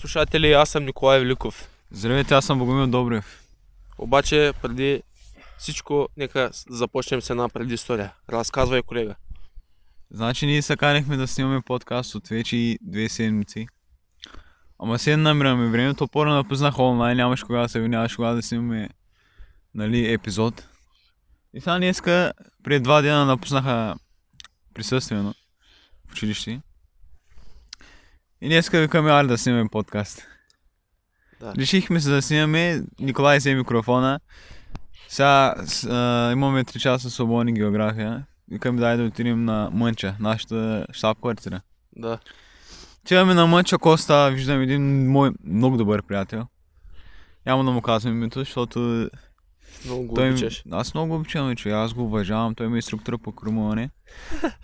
Слушатели, аз съм Николай Великов. Здравейте, аз съм Богомил Добрев. Обаче, преди всичко, нека започнем с една предистория. Разказвай, колега. Значи ние се канихме да снимаме подкаст от вече две седмици. Ама се намираме времето, по-рано напуснах онлайн, нямаше кога да се нямаше кога да снимаме нали, епизод. И сега днеска, преди два дена напуснаха присъствено в училище. И днеска викаме Али да снимаме подкаст. Да. Решихме се да снимаме, Николай взе микрофона. Сега с- а, имаме 3 часа свободни география. Викаме дай да отидем на Мънча, нашата щаб квартира. Да. Отиваме на Мънча Коста, виждам един мой много добър приятел. Няма да му казвам името, защото Много го той... обичаш. Аз много го обичам, че аз го уважавам, той ми е инструктор по крумуване.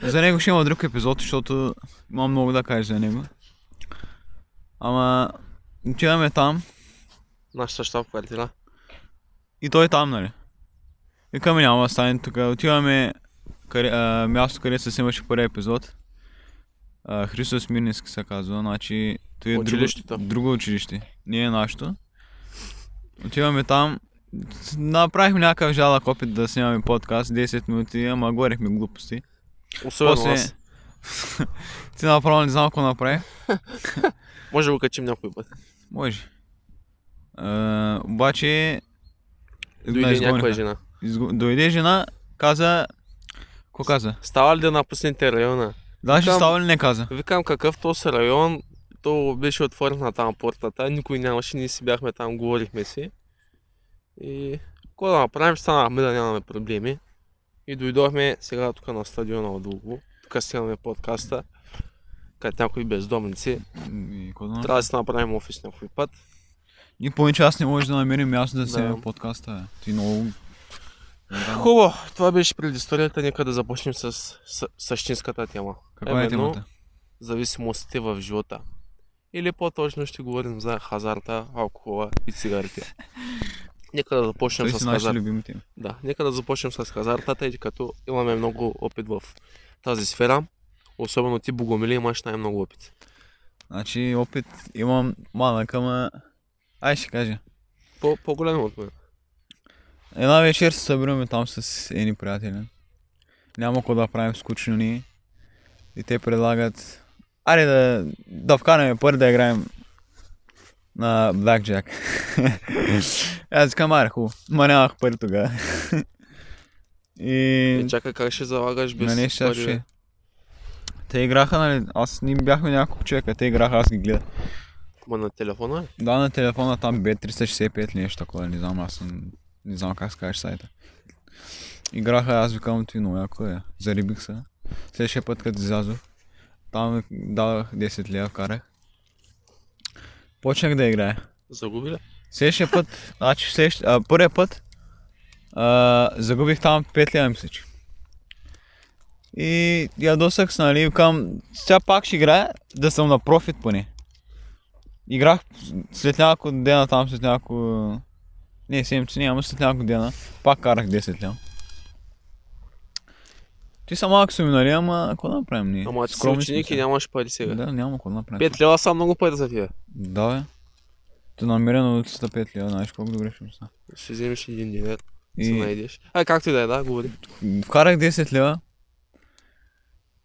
за него ще има друг епизод, защото имам много да кажа за него. Ама отиваме там, Нашата щаб квартира. И той е там, нали? Викаме няма да стане тук. Отиваме къде, а, място, където се снимаше първи епизод. А, Христос Мирнински се казва, значи той е друго, друго училище. Не е нашето. Отиваме там. Направихме някакъв жалък опит да снимаме подкаст 10 минути, ама говорихме глупости. Особено После... аз. Ти направо не знам какво направи. Може да го качим някой път. Може. А, обаче... Дойде изгониха. някаква жена. Изго... Дойде жена, каза... Какво каза? Става ли да напуснете района? Даже Викам- става ли не каза? Викам какъв то са район, то беше отворена там портата, никой нямаше, ние си бяхме там, говорихме си. И какво да направим, станахме да нямаме проблеми. И дойдохме сега тук на стадиона от. Тук снимаме подкаста, където някои бездомници. И, да направим? Трябва да си направим офис някой път. Ние повече аз не може да намерим място да Да. снимем подкаста. Ти много... Хубаво, това беше предисторията, нека да започнем с, с същинската тема. Каква е темата? Зависимостите в живота. Или по-точно ще говорим за хазарта, алкохола и цигарите. Нека да започнем Той с хазарта. Да, нека да започнем с хазарта, тъй като имаме много опит в тази сфера. Особено ти, Богомили, имаш най-много опит. Значи опит имам малък, ама... Ай ще кажа. По- по-голям от мен. Една вечер се събираме там с едни приятели. Няма какво да правим скучно ни. И те предлагат... Аре да, да вкараме първи да играем на Blackjack. Аз викам, аре хубаво. Ма нямах пари тогава. И... И чакай как ще залагаш без На не пари, ще. Те играха, нали, аз ние бяхме няколко човека, те играха, аз ги гледах. Ма на телефона ли? Да, на телефона там B365 или нещо такова, не знам, аз съм, не знам как се каже сайта. Играха, аз викам, ти много яко е, зарибих се. Следващия път, като излязох, там дадах 10 лева, вкарах. Почнах да играя. Загуби ли? Следващия път, значи следващ, а, първия път, а, загубих там 5 лева, мисля, че. И ядосах се, нали, викам, сега пак ще играя, да съм на профит поне. Играх след няколко дена там, след няколко... Не, седмици няма, след няколко дена, пак карах 10 лева. Ти са малък суми, нали, ама какво да направим ние? Ама ти си ученик и нямаш пари сега. Да, няма какво да направим. 5 лева са много пари за тия. Да, бе. Да намеря на улицата 5 лева, знаеш колко добре ще ми стане. Ще вземеш един се И найдеш. Ай, както и да е, да, говори. вкарах 10 лева.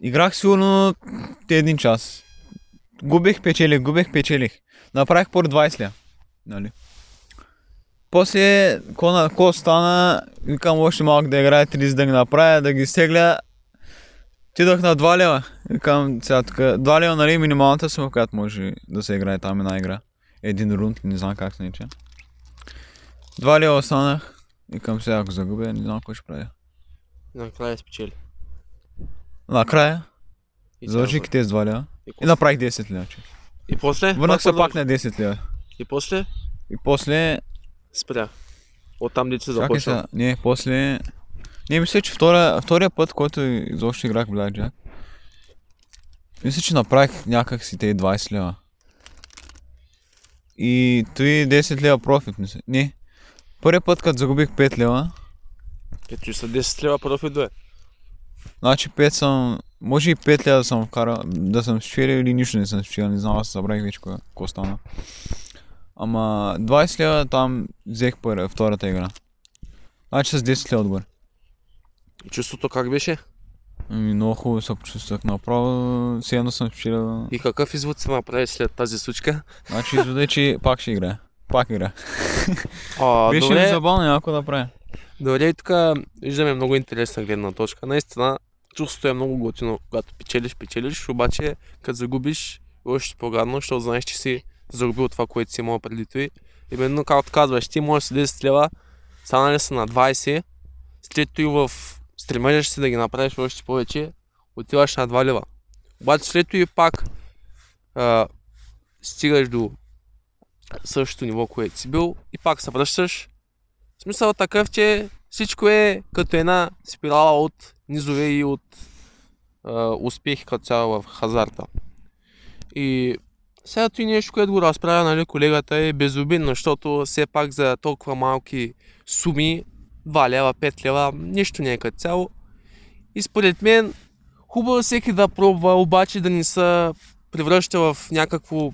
Играх сигурно един час. Губех, печелих, губех, печелих. Направих по 20 лева. Нали? После, ко, ко стана, викам още малко да играя 30 да ги направя, да ги стегля. Отидох на 2 лева. Викам сега тук. 2 лева, нали, минималната сума, която може да се играе там една игра. Един рунд, не знам как се нарича. 2 лева останах. Викам сега, ако загубя, не знам какво ще правя. Накрая спечели. Накрая, заложих тези 2 лева И, направих 10 лева. и после? Върнах се пак на 10 лева. И после? И после, Спря. Оттам дете се започва. не, после, не, мисля, че втория, втория път, който изобщо играх Blackjack, мисля, че направих някак си тези 20 лева. И той 10 лева профит, мисля. Не, първият път, като загубих 5 лева, че са 10 лева профит, бе. Значи 5 съм... Може и 5 лева да съм вкарал, да съм спечелил или нищо не съм спечелил, не знам, аз забравих вече какво стана. Ама 20 лева там взех първа, втората игра. Значи с 10 лева отгоре. Чувството как беше? Ами много хубаво се почувствах направо, все едно съм спечелил. И какъв извод се направи след тази случка? Значи извода е, че пак ще играя. Пак игра. А, Беше добре, забавно някой да правя. Добре, и тук виждаме много интересна гледна точка. Наистина, чувството е много готино, когато печелиш, печелиш, обаче като загубиш, е още по-гадно, защото знаеш, че си загубил това, което си имал преди това. Именно както казваш, ти можеш с 10 лева, станали са на 20, след това в стремежеш си да ги направиш още повече, отиваш на 2 лева. Обаче след и пак а, стигаш до същото ниво, което си бил и пак се връщаш. Смисъл такъв, че всичко е като една спирала от низове и от а, успехи като цяло в хазарта. И сега и нещо, което го разправя нали, колегата е безобидно, защото все пак за толкова малки суми, 2 лева, 5 лева, нищо не е като цяло. И според мен, хубаво е всеки да пробва, обаче да не се превръща в някакво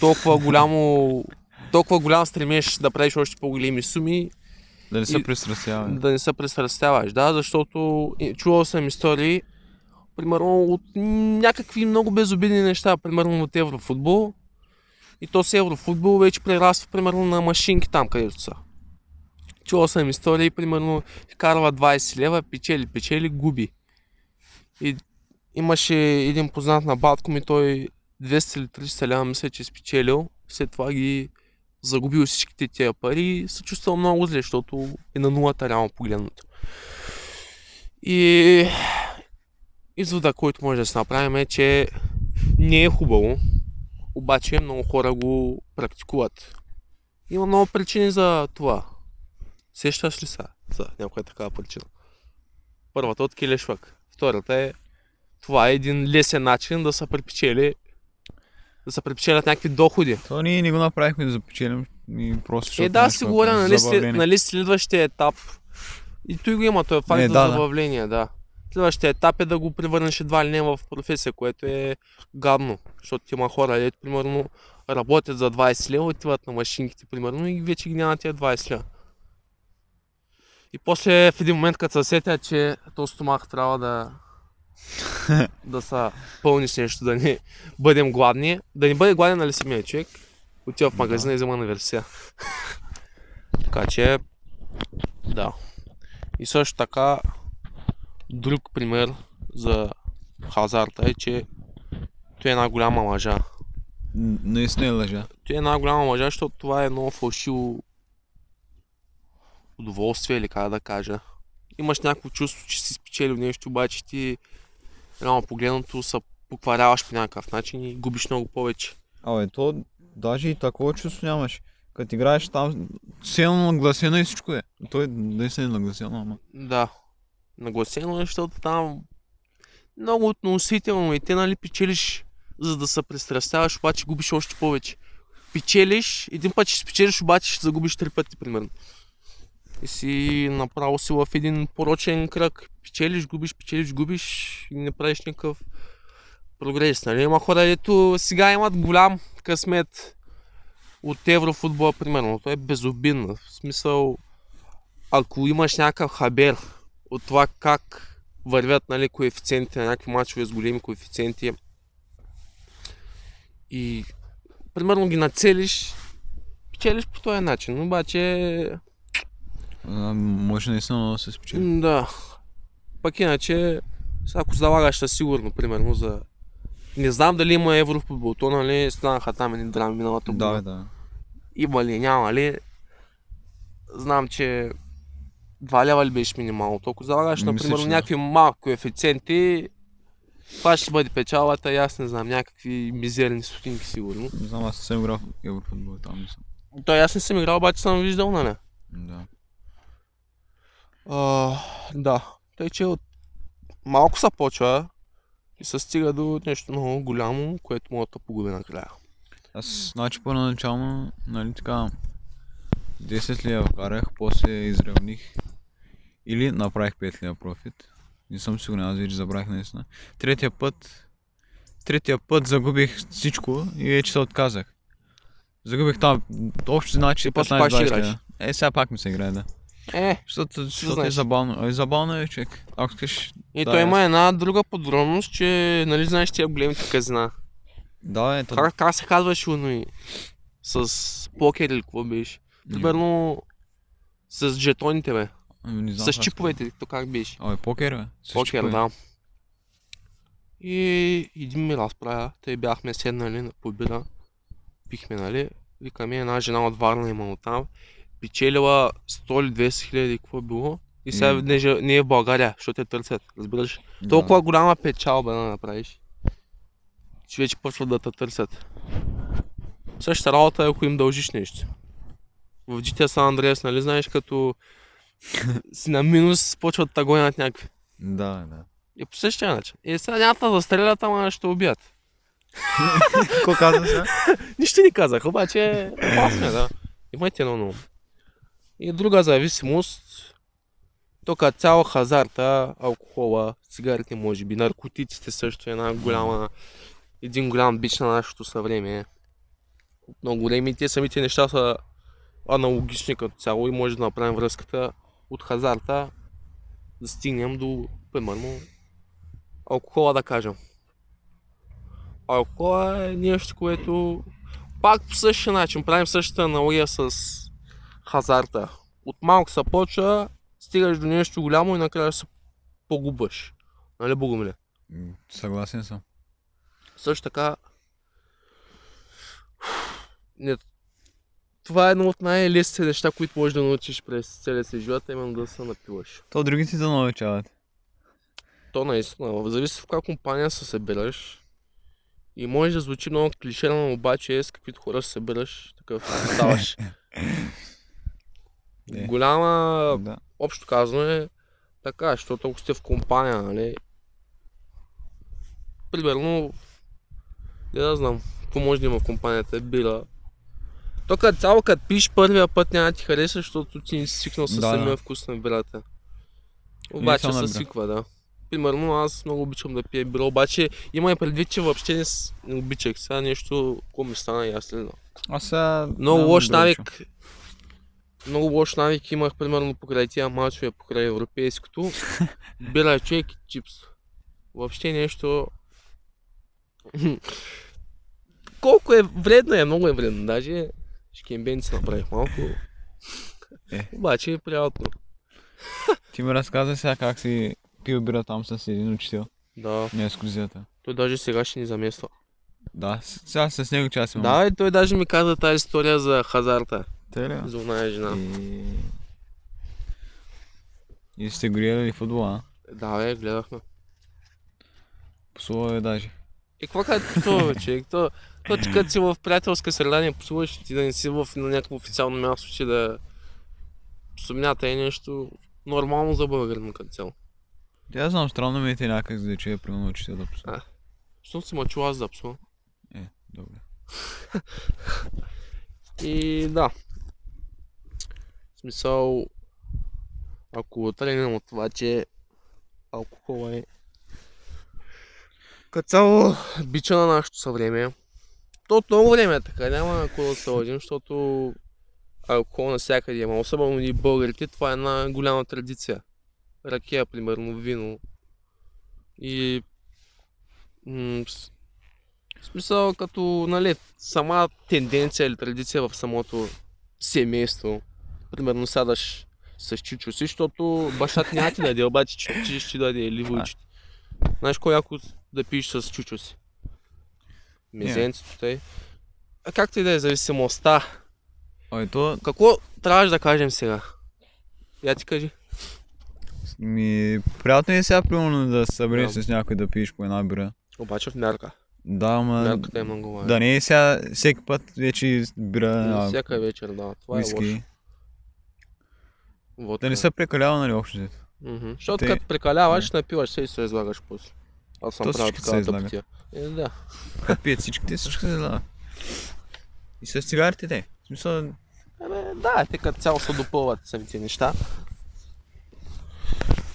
толкова голямо, толкова голям стремеж да правиш още по-големи суми, Да не се И- пристрастява. да не се пресрастяваш, да, защото и- чувал съм истории, примерно от някакви много безобидни неща, примерно от еврофутбол. И то с еврофутбол вече прераства примерно на машинки там, където са. Чувал съм истории, примерно карва 20 лева, печели, печели, губи. И имаше един познат на батко ми, той 200 или 300 лева мисля, че е спечелил. След това ги загубил всичките тия пари и се чувствал много зле, защото е на нулата реално погледнато. И извода, който може да се направим е, че не е хубаво, обаче много хора го практикуват. Има много причини за това. Сещаш ли се за някоя такава причина? Първата от килешвък. Втората е това е един лесен начин да се препечели да се препечелят някакви доходи. То ние не го направихме да запечелим. И просто Е, да, си говоря, за нали, нали следващия етап. И той го има, той е факт Не, за да, да. забавление, да. Следващия етап е да го превърнеш едва ли не в професия, което е гадно. Защото има хора, дето, примерно, работят за 20 лева, отиват на машинките, примерно, и вече ги няма тия 20 лева. И после в един момент, като се сетя, че този стомах трябва да да са пълни с нещо, да не бъдем гладни. Да не бъде гладен, нали самия човек, отива в магазина и взема на версия. така че, да. И също така, друг пример за хазарта е, че той е една голяма лъжа. Наистина е лъжа. Той е една голяма лъжа, защото това е едно фалшиво удоволствие или как да кажа. Имаш някакво чувство, че си спечелил нещо, обаче ти реално погледнато се покваряваш по някакъв начин и губиш много повече. Абе, то даже и такова чувство нямаш. Като играеш там, силно нагласено и всичко е. Той наистина е нагласено, ама. Да. Нагласено е, защото там много относително и те нали печелиш за да се пристрастяваш, обаче губиш още повече. Печелиш, един път ще спечелиш, обаче ще загубиш три пъти примерно. И си направо си в един порочен кръг. Печелиш, губиш, печелиш, губиш и не правиш никакъв прогрес. Нали? Има хора, дето сега имат голям късмет от еврофутбола, примерно. То е безобидно. В смисъл, ако имаш някакъв хабер от това как вървят нали, коефициенти на някакви мачове с големи коефициенти и примерно ги нацелиш, печелиш по този начин. Обаче, А, Може наистина да се спечели. да. Пък иначе, ако залагаш със сигурно, примерно за... Не знам дали има еврофутбол, то нали станаха там едни драми миналата година. Да, да. Има ли, няма ли. Знам, че 2 лева ли беше минималното. Ако залагаш, Мисля, например, че да. някакви малки коефициенти, това ще бъде печалата и аз не знам, някакви мизерни стотинки сигурно. Не знам, аз не съм играл в еврофутбол там. Не съм. Той аз не съм играл, обаче съм виждал, нали? Да. А, да. Тъй, че от малко се почва и се стига до нещо много голямо, което може да погуби накрая. Аз, значи, първоначално, нали така, 10 лева вкарах, после изравних или направих 5 лева профит. Не съм сигурен, аз вече забравих наистина. Третия път, третия път загубих всичко и вече се отказах. Загубих там, общо значи И после пак ще 15-20 играеш. лева. Е, сега пак ми се играе, да. Е, Защото, защото е забавно. Е, забавно е, човек. Ако искаш... и Да, той има аз- една друга подробност, че, нали знаеш тия големите казина. Да, е, то... Как, как се казваше оно и с покер или какво беше? Примерно с жетоните, бе. Ами, Не знам С чиповете, то как беше? Абе, покер, бе. С Покер, чипове. да. И един ми разправя, те бяхме седнали на побира, пихме, нали? Викаме една жена от Варна имало там, печелила 100 или 200 хиляди, какво е било. И сега М. не, не е в България, защото те търсят, разбираш. Да. Толкова голяма печалба да направиш, че вече почват да те търсят. Същата работа е, ако им дължиш нещо. В GTA San Andreas, нали знаеш, като си на минус, почват да гонят някакви. Да, да. И по същия начин. И сега няма да застрелят, ама ще убият. Какво каза сега? Нищо не казах, обаче опасно е, да. Имайте едно ум. И друга зависимост, то като цяло хазарта, алкохола, цигарите може би, наркотиците също е една голяма, един голям бич на нашето съвремие. Много големи те самите неща са аналогични като цяло и може да направим връзката от хазарта да стигнем до, примерно, алкохола да кажем. Алкохола е нещо, което пак по същия начин правим същата аналогия с хазарта. От малко се почва, стигаш до нещо голямо и накрая се погубваш. Нали, Богомиле? Съгласен съм. Също така, не, това е едно от най-лесните неща, които можеш да научиш през целия си живот, именно да се напиваш. То другите да научават. То наистина, зависи в каква компания се събираш. И може да звучи много клиширано, обаче е с каквито хора се събираш, такъв ставаш. Е. Голяма, Да. общо казано е така, защото ако сте в компания, нали, примерно, не да знам, какво може да има в компанията, бира. То като цяло, като пиш първия път няма ти хареса, защото ти не си свикнал с Да, самия да. вкус на бирата. Обаче се свиква, да. Примерно аз много обичам да пия бира, обаче има и предвид, че въобще не, не обичах. Сега нещо, какво ми стана и аз сега... Много лош навик. Много лош навик имах, примерно, покрай тия мачове, покрай европейското. Бира чек и чипс. Въобще нещо... Колко е вредно е, много е вредно. Даже шкембенци направих малко. Е. Обаче е приятно. Ти ми разказа сега как си пил бира там с един учител Да, на ескурзията. той даже сега ще ни замества. Да, с- сега с него час имам. Да, и той даже ми каза тази история за хазарта. Те ли? За оная жена. И... И сте гледали футбола, а? Да, бе, гледахме. Псува е даже. И какво като псува, човек? То, то ти като си в приятелска среда не псуваш, ти да не си в на някакво официално място, че да псумнята е нещо нормално за българин като цяло. Тя знам, странно ми е някак за да чуя примерно учител да псува. Защото си ма чул аз да псувам. Е, добре. И да. Смисъл, ако тръгнем от това, че алкохола е като цяло бича на нашето съвремие. То от много време е така, няма какво да се лъжим, защото алкохол навсякъде има, особено и българите, това е една голяма традиция. Ракия, примерно, вино. И м- в смисъл, като, нали, сама тенденция или традиция в самото семейство. Примерно сядаш с чичо си, защото баща ти няма ти даде, обаче че ти ще ти даде или войчето. Знаеш кой яко да пиеш с чучо си? Мезенцето тъй. А както и да е зависимостта. Ой, то Какво трябваше да кажем сега? Я ти кажи. ми... Приятно е сега примерно да се събереш Да. с някой да пиеш по една бира. Обаче в мярка. Да, ама... Мярката е много важна. Да не е сега всеки път вече бира Всяка вечер, да. Това е лошо. Водка. Да не се прекалява, нали, общо взето. Мгм. Защото Те- като прекаляваш, напиваш се и се излагаш после. Аз съм То правил такава излагат. тъпотия. Е, да. Като пият всичките, всички се задава. И с цигарите те. В смисъл, Абе, да, те като цяло се допълват самите неща.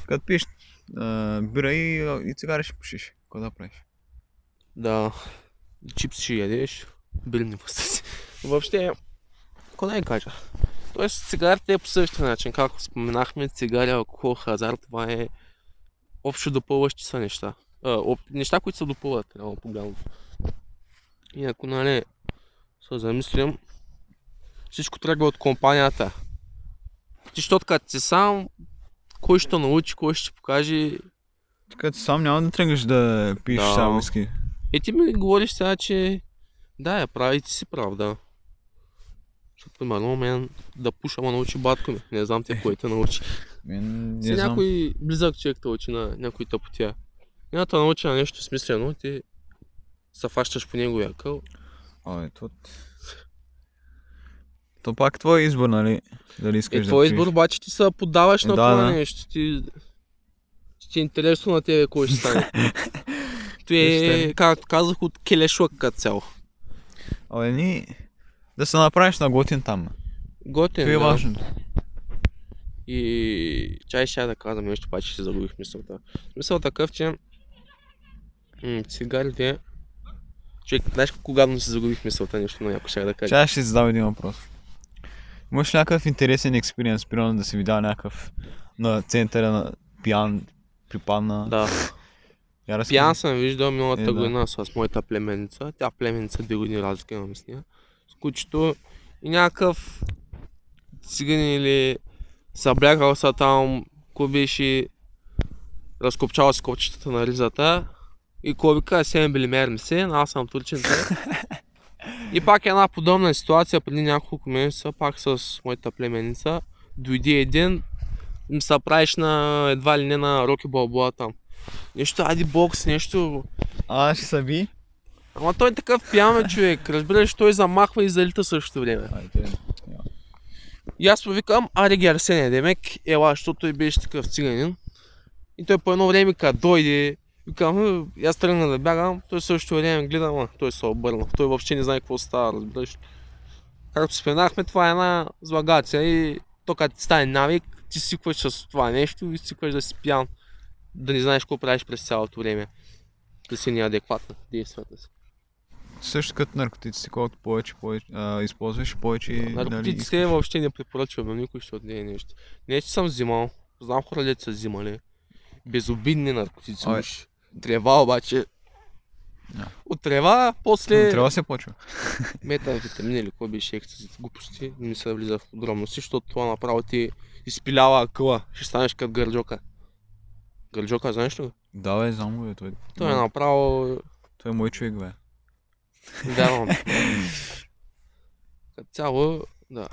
като пиеш а, бира и, и цигари ще пушиш. Какво да правиш? Да. Чипс ще ядеш. Билни си. Въобще, какво да я кажа? Тоест, цигарите е по същия начин. Както споменахме, цигари, алкохол, хазарт, това е общо допълващи са неща. А, об... Неща, които се допълват, реално погледното. И ако, нали, се замислим, всичко тръгва от компанията. Ти, защото като си сам, кой ще научи, кой ще покаже. Така ти сам няма да тръгнеш да пиеш Да. само виски. И ти ми говориш сега, че да, я прави и ти си прав, да. Защото, примерно, мен да пуша ма научи батко ми. Не знам те кой те научи. Мен не Си знам. някой близък човек те учи на някой тъпотия. Няма да научи на нещо смислено, ти се фащаш по неговия къл. Ой, то... То пак твой избор, нали? Дали искаш Е, да твой избор, обаче ти се поддаваш на Да, това да. нещо. Ти, ти е интересно на тебе кой ще стане. Той Ще. е, както казах, от келешлък като цяло. Абе, ни... Да се направиш на готин там. Готин, Това е да. важното. И чай ще да казвам нещо, обаче ще загубих мисълта. Мисъл такъв, че м- цигарите... Човек, знаеш колко гадно си загубих мисълта, нещо на някой ще да кажа. Сега ще задам един въпрос. Имаш някакъв интересен експириенс, примерно да си видял някакъв на центъра на пиян, припадна. Да. Я разкажи. Пиян съм виждал миналата Е, да. година с моята племенница. Тя племенница две години разлика имаме с нея. Кучето и някакъв циган или съблягал са там, ко беше разкопчал с копчетата на ризата и ко вика 7 мм се, аз съм турченца. и пак една подобна ситуация преди няколко месеца, пак с моята племенница. Дойде един, им се правиш на едва ли не на Роки Балбоа там. Нещо ади бокс, нещо. А, ще се би? Ама той е такъв пиян бе, човек. Разбираш, той замахва и залита същото време. И аз повикам, аре ги Арсене, демек, ела, защото той беше такъв циганин. И той по едно време като дойде, викам, аз тръгна да бягам, той същото време гледа, ама той се обърна. Той въобще не знае какво става, разбираш. Както споменахме, това е една злагация и то като ти стане навик, ти свикваш с това нещо и свикваш да си пиян. Да не знаеш какво правиш през цялото време. Да си неадекватна в действията си. Също като наркотиците, колкото повече, повече а, използваш, повече нали, Наркотиците въобще не препоръчвам на никой, защото не е нещо. Не, че съм взимал. Знам хора, дето са взимали. Безобидни наркотици Ой. Трева обаче. Да. От трева, после Трябва да се почва. метавитамини или какво беше екстази, глупости, не се влиза в подробности, защото това направо ти изпилява акъла. Ще станеш като гърджока. Гърджока, знаеш ли? го? Да, бе, знам го, бе, той. Той е направо Той е мой човек, бе. Вярвам. Като цяло, да.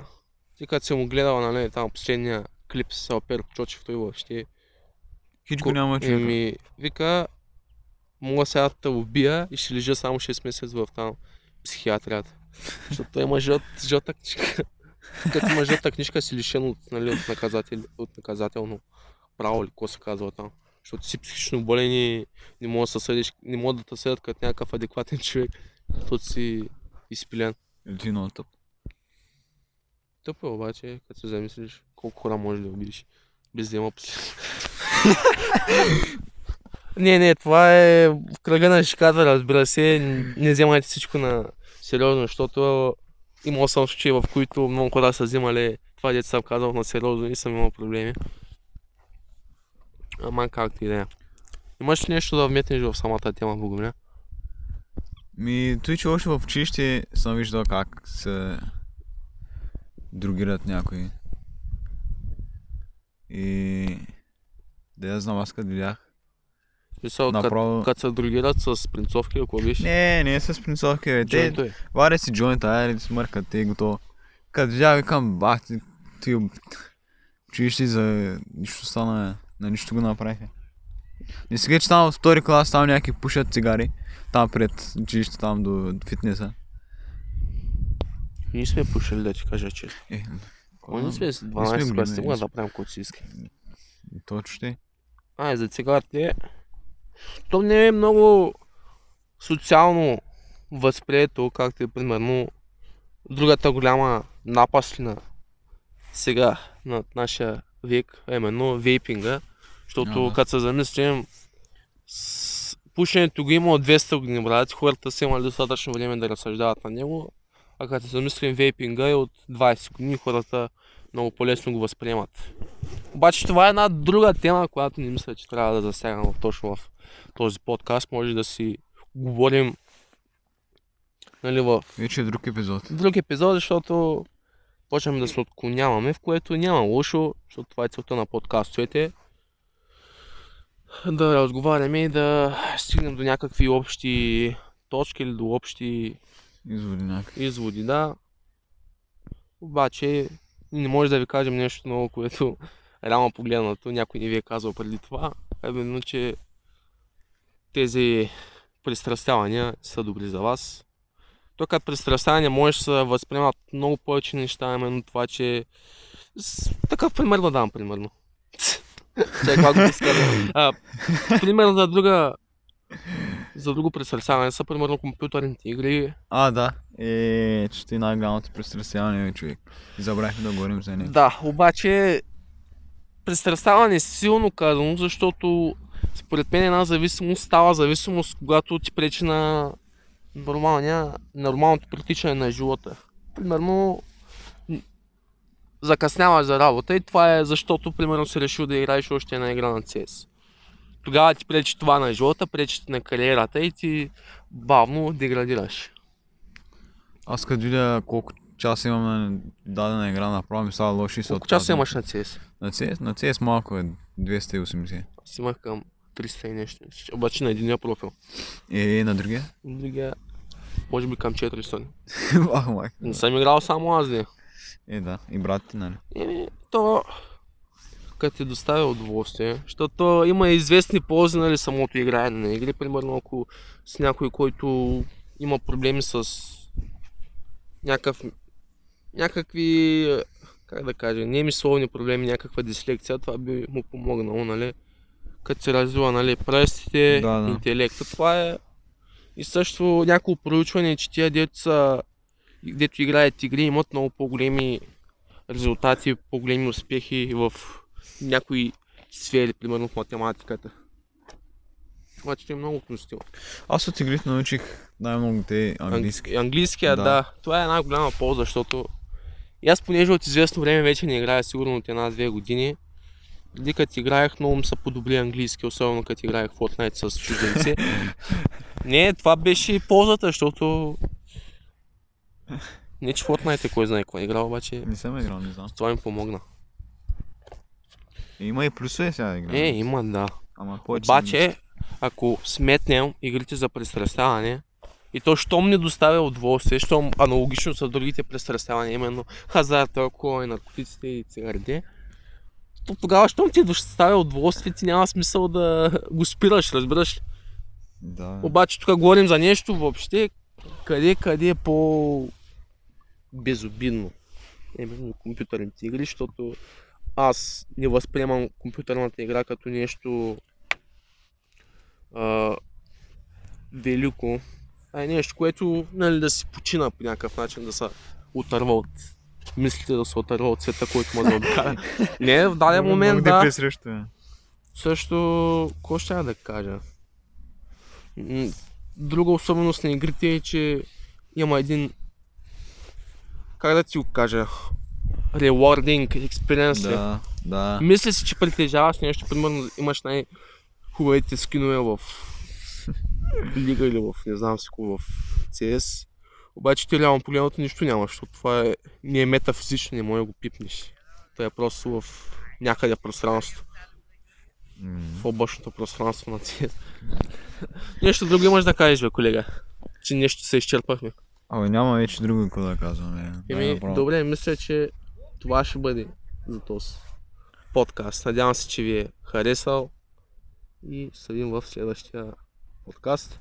Ти като си му гледал, нали, там последния клип с Алпер Чочев, той въобще. Хич го няма човека. Еми, вика, мога сега да те убия и ще лежа само 6 месеца в там психиатрията. Защото той има жълт, жълта книжка. Като има жълта книжка си лишен от, нали, от, наказател, от наказателно право или какво се казва там. Защото си психично болен и не мога да се съдиш, не мога да те съдят като някакъв адекватен човек, защото си изпилен. Или ти е много тъп. Тъпо е обаче, като се замислиш колко хора може да убиеш без да има не, не, това е в кръга на шиката, разбира се. Не вземайте всичко на сериозно, защото имал съм случаи, в които много хора са взимали това, дето съм казал на сериозно и съм имал проблеми. Ама както и да е. Имаш ли нещо да вметнеш в самата тема, Богомиля? Ми, той, че още в училище съм виждал как се другират някои. И... Да я знам, аз като видях. Като Направо... кът се другират с принцовки, ако беше. Не, не с принцовки, бе. Те, варят си джойнта, айде да смъркат, те готово. Като видях, викам, бах, ти, ти училище за нищо стана, на нищо го направиха. И сега, че там от втори клас, там някакви пушат цигари, там пред училище, там до фитнеса. Ние сме пушили, да ти кажа честно. Е, ние сме с сме 12 големи, клас, не сме. да правим каквото си иска. точно ще. Ай, за цигарите. То не е много социално възприето, както е примерно другата голяма напаслина сега на нашия век, а именно вейпинга. Защото като се замислим, с... пушенето го има от 200 години, брат. Хората са имали достатъчно време да разсъждават на него. А като се замислим, вейпинга е от 20 години. Хората много по-лесно го възприемат. Обаче това е една друга тема, която не мисля, че трябва да засягам точно в този подкаст. Може да си говорим нали, в Вече е друг епизод. друг епизод, защото почваме да се отклоняваме, в което няма лошо, защото това е целта на подкастовете. Да разговаряме и да стигнем до някакви общи точки или до общи Изводи някакви. изводи, да. Обаче не може да ви кажем нещо ново, което реално погледнато някой не ви е казал преди това. Именно, че тези пристрастявания са добри за вас. То като пристрастяване може да се възприемат много повече неща, именно това, че... Такъв пример да дам, примерно. Чай, как го. А, пример за друга за друго пристрастяване са, примерно, компютърните игри, А, да. Е, че ти най-голямото пристрастяване, бе, човек. Забравихме да говорим за него. Да, обаче пристрастяване е силно казано, защото според мен една зависимост става зависимост, когато ти пречи на нормалния, нормалното протичане на живота. Примерно закъсняваш за работа и това е защото примерно си решил да играеш още една игра на CS. Тогава ти пречи това на живота, пречи на кариерата и ти бавно деградираш. Аз като видя колко часа имам на дадена игра, направо ми става лошо и се Колко отказвам. имаш на CS? На CS? На CS малко е 280. Аз имах към 300 и нещо. Обаче на единия профил. Е, на другия? Другия, може би към 400. Ах, майк. Не съм играл само аз, де. Е, да. И брат ти, нали? Еми, то като ти доставя удоволствие, защото има известни ползи, нали, самото играене на игри. Примерно, ако с някой, който има проблеми с някакъв, някакви, как да кажа, немисловни проблеми, някаква дислекция, това би му помогнало, нали, като се развива, нали, пръстите, Да, да. интелекта. Това е и също няколко проучване, че тия деца, дето играят игри, имат много по-големи резултати, по-големи успехи в някои сфери, примерно в математиката. Това че е много относително. Аз от игрите научих най-много те английски. Ан- Английския, да. Да. Това е една голяма полза, защото и аз понеже от известно време вече не играя сигурно от една-две години. Преди като играех, много ми се подобри английски, особено като играех Fortnite с чужденци. не, това беше и ползата, защото не че Fortnite е кой знае кой е играл, обаче Не съм играл, не знам. това ми помогна. Има и плюсове сега да играм. Е, има, да. Ама повече са. Обаче, ако сметнем игрите за пристрастяване, и то, щом ни доставя удоволствие, щом аналогично с другите пристрастявания, именно хазарта, алкохол и наркотиците и цигарите, то тогава, щом ти доставя удоволствие, ти няма смисъл да го спираш, разбираш ли? Да. Обаче тук говорим за нещо въобще, къде, къде е по безобидно. Именно компютърните игри, защото аз не възприемам компютърната игра като нещо а, велико. А е нещо, което нали, да си почина по някакъв начин, да се отърва от мислите, да се отърва от света, който ме заобикаля. не, в даден момент, да. Също, какво ще я да кажа? Друга особеност на игрите е, че има един, как да ти го кажа, rewarding experience. Да, да. Мисля си, че притежаваш нещо, примерно имаш най-хубавите скинове в Лига или в не знам си в CS. Обаче ти реално погледното нищо нямаш, защото това е, не е метафизично, не може да го пипнеш. Това е просто в някъде пространство М. в облачното пространство на CS. нещо друго имаш да кажеш, бе, колега. Че нещо се изчерпахме. Абе, няма вече друго какво да казвам. Е. Еми, Най-направо. добре, мисля, че това ще бъде за този подкаст. Надявам се, че ви е харесал и се видим в следващия подкаст.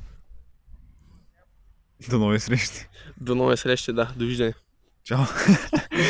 До нови срещи. До нови срещи, да, довиждане. Чао.